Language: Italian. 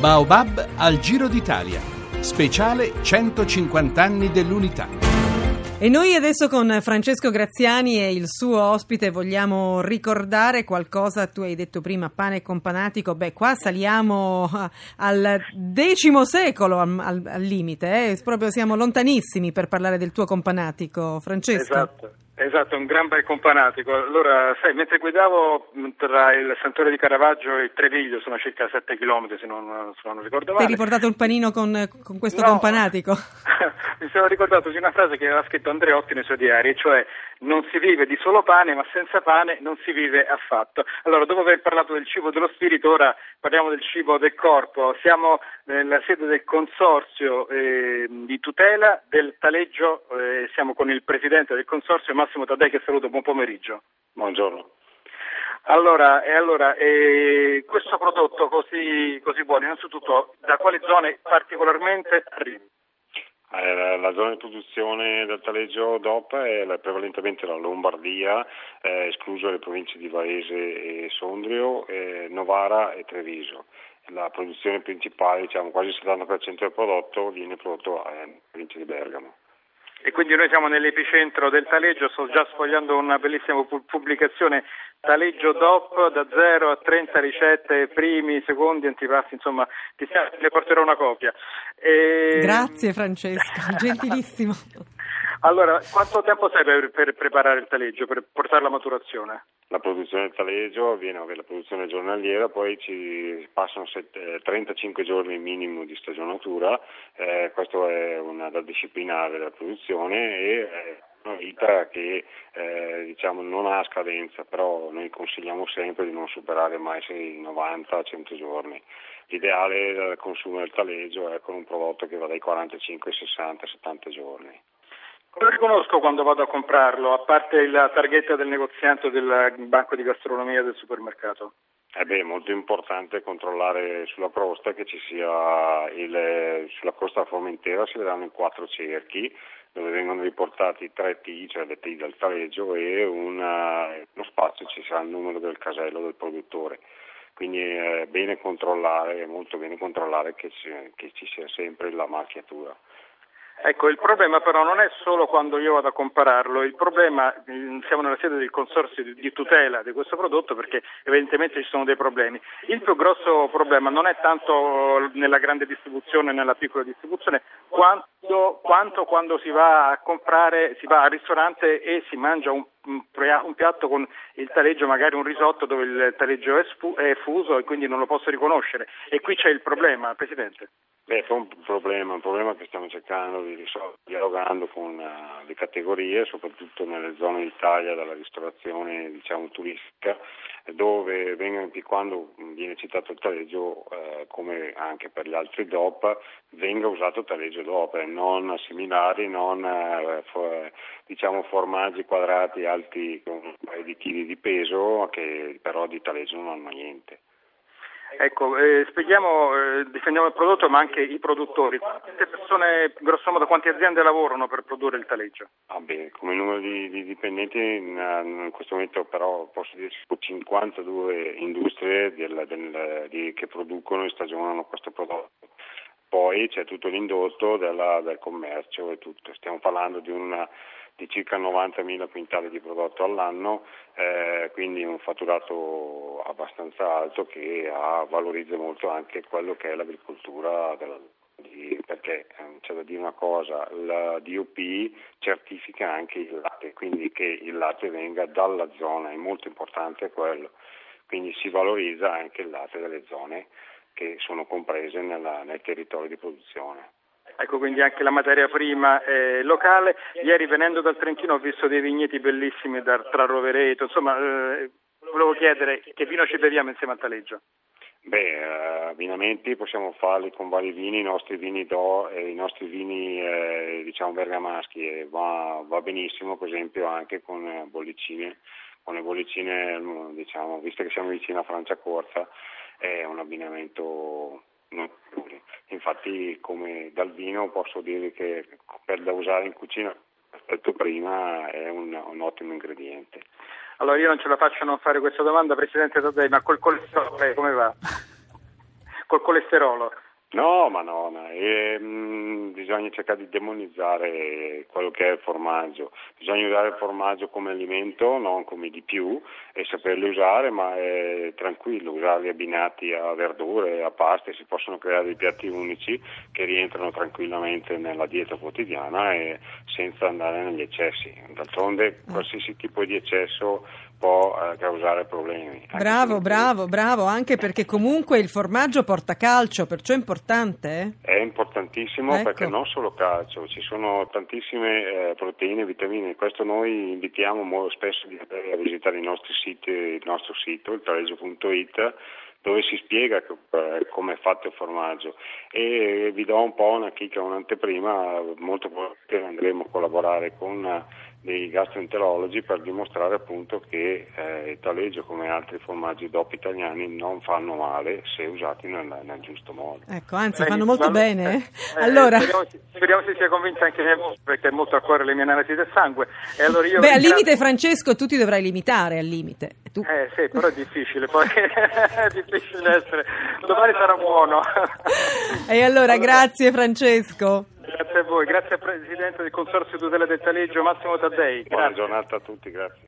Baobab al Giro d'Italia. Speciale 150 anni dell'unità. E noi adesso con Francesco Graziani e il suo ospite vogliamo ricordare qualcosa, tu hai detto prima pane companatico, beh qua saliamo al X secolo al, al, al limite, eh? proprio siamo lontanissimi per parlare del tuo companatico, Francesco. Esatto. Esatto, un gran bel companatico. Allora, sai, mentre guidavo tra il Santore di Caravaggio e il Treviglio, sono circa 7 km se non, se non ricordo male. Ti hai riportato il panino con, con questo no. companatico? Mi sono ricordato di una frase che aveva scritto Andreotti nei suoi diari, cioè non si vive di solo pane, ma senza pane non si vive affatto. Allora, dopo aver parlato del cibo dello spirito, ora parliamo del cibo del corpo. Siamo nella sede del consorzio eh, di tutela del taleggio, eh, siamo con il presidente del consorzio, Massimo Taddei, che saluto, buon pomeriggio. Buongiorno. Allora, e allora eh, questo prodotto così, così buono, innanzitutto da quali zone particolarmente arriva? Eh, la zona di produzione del taleggio DOP è prevalentemente la Lombardia, eh, escluso le province di Varese e Sondrio, eh, Novara e Treviso. La produzione principale, diciamo quasi il 70% del prodotto, viene prodotto in provincia di Bergamo. E quindi noi siamo nell'epicentro del taleggio, sto già sfogliando una bellissima pubblicazione, taleggio DOP da 0 a 30 ricette, primi, secondi, antipasti, insomma, ti ne porterò una copia. E... Grazie Francesco, gentilissimo. Allora, quanto tempo serve per, per preparare il taleggio, per portarlo a maturazione? La produzione del taleggio avviene la produzione giornaliera, poi ci passano set, 35 giorni minimo di stagionatura, eh, questo è una, da disciplinare della produzione e eh, una vita che eh, diciamo, non ha scadenza, però noi consigliamo sempre di non superare mai i 90-100 giorni. L'ideale del consumo del taleggio è con un prodotto che va dai 45 ai 60-70 giorni. Lo riconosco quando vado a comprarlo, a parte la targhetta del negoziante del banco di gastronomia del supermercato. Eh beh, è molto importante controllare sulla crosta che ci sia il, sulla crosta formentera si vedranno in quattro cerchi dove vengono riportati tre T, cioè le T del taleggio e una, uno spazio ci sarà il numero del casello del produttore. Quindi è bene controllare, è molto bene controllare che che ci sia sempre la marchiatura. Ecco, il problema però non è solo quando io vado a compararlo, il problema, siamo nella sede del consorzio di, tutela di questo prodotto perché evidentemente ci sono dei problemi. Il più grosso problema non è tanto nella grande distribuzione, nella piccola distribuzione, quanto, quanto quando si va a comprare, si va al ristorante e si mangia un, un piatto con il taleggio, magari un risotto dove il taleggio è, sfu- è fuso e quindi non lo posso riconoscere. E qui c'è il problema, Presidente. Beh, è un problema, un problema che stiamo cercando di risolvere dialogando con uh, le categorie, soprattutto nelle zone d'Italia della ristorazione diciamo, turistica, dove quando viene citato il taleggio, eh, come anche per gli altri DOP, venga usato taleggio DOP, non similari, non eh, for, diciamo, formaggi quadrati alti con un paio di chili di peso, che però di taleggio non hanno niente. Ecco, eh, spieghiamo, eh, difendiamo il prodotto ma anche i produttori. Quante persone, grosso modo, quante aziende lavorano per produrre il taleggio? Ah beh, come numero di, di dipendenti in, in, questo momento però posso dire 52 industrie del, del, di, che producono e stagionano questo prodotto. Poi c'è tutto l'indotto della, del commercio e tutto. Stiamo parlando di una di circa 90.000 quintali di prodotto all'anno, eh, quindi un fatturato abbastanza alto che ha, valorizza molto anche quello che è l'agricoltura della, di, perché eh, c'è da dire una cosa, la DOP certifica anche il latte, quindi che il latte venga dalla zona, è molto importante quello, quindi si valorizza anche il latte delle zone che sono comprese nella, nel territorio di produzione. Ecco quindi anche la materia prima è locale. Ieri venendo dal Trentino ho visto dei vigneti bellissimi da, tra Rovereto, insomma eh, volevo chiedere che vino ci beviamo insieme a Taleggio? Beh, uh, abbinamenti possiamo farli con vari vini, i nostri vini d'O e i nostri vini eh, diciamo bergamaschi e va, va, benissimo per esempio anche con bollicine, con le bollicine diciamo, visto che siamo vicino a Francia Corsa è un abbinamento notturni. Infatti come dal vino posso dire che per da usare in cucina, detto prima, è un, un, ottimo ingrediente. Allora io non ce la faccio a non fare questa domanda, Presidente Taddei, ma col colesterolo come va? col colesterolo. No, ma no, no. E, mh, bisogna cercare di demonizzare quello che è il formaggio, bisogna usare il formaggio come alimento, non come di più, e saperli usare, ma è tranquillo, usarli abbinati a verdure, a paste, si possono creare dei piatti unici che rientrano tranquillamente nella dieta quotidiana e senza andare negli eccessi. D'altronde qualsiasi tipo di eccesso può eh, causare problemi. Bravo, bravo, bravo, anche perché comunque il formaggio porta calcio, perciò è importante. Eh? È importantissimo ecco. perché non solo calcio, ci sono tantissime eh, proteine, vitamine, questo noi invitiamo molto spesso a visitare i nostri siti, il nostro sito, il taleggio.it dove si spiega come è fatto il formaggio e vi do un po' una chicca, un'anteprima, molto probabilmente andremo a collaborare con dei gastroenterologi per dimostrare appunto che eh, il taleggio come altri formaggi DOP italiani non fanno male se usati nel, nel giusto modo. Ecco, anzi fanno molto bene. Eh, allora... speriamo, speriamo, si sia convinta anche mia voce perché è molto a cuore le mie analisi del sangue. E allora io Beh, al limite Francesco tu ti dovrai limitare al limite. Tu. Eh sì, però è difficile, poi è difficile essere. Domani sarà buono. e allora, allora grazie Francesco. Grazie a voi, grazie al Presidente del Consorzio Tutela del Taleggio Massimo Taddei. Buona giornata a tutti, grazie.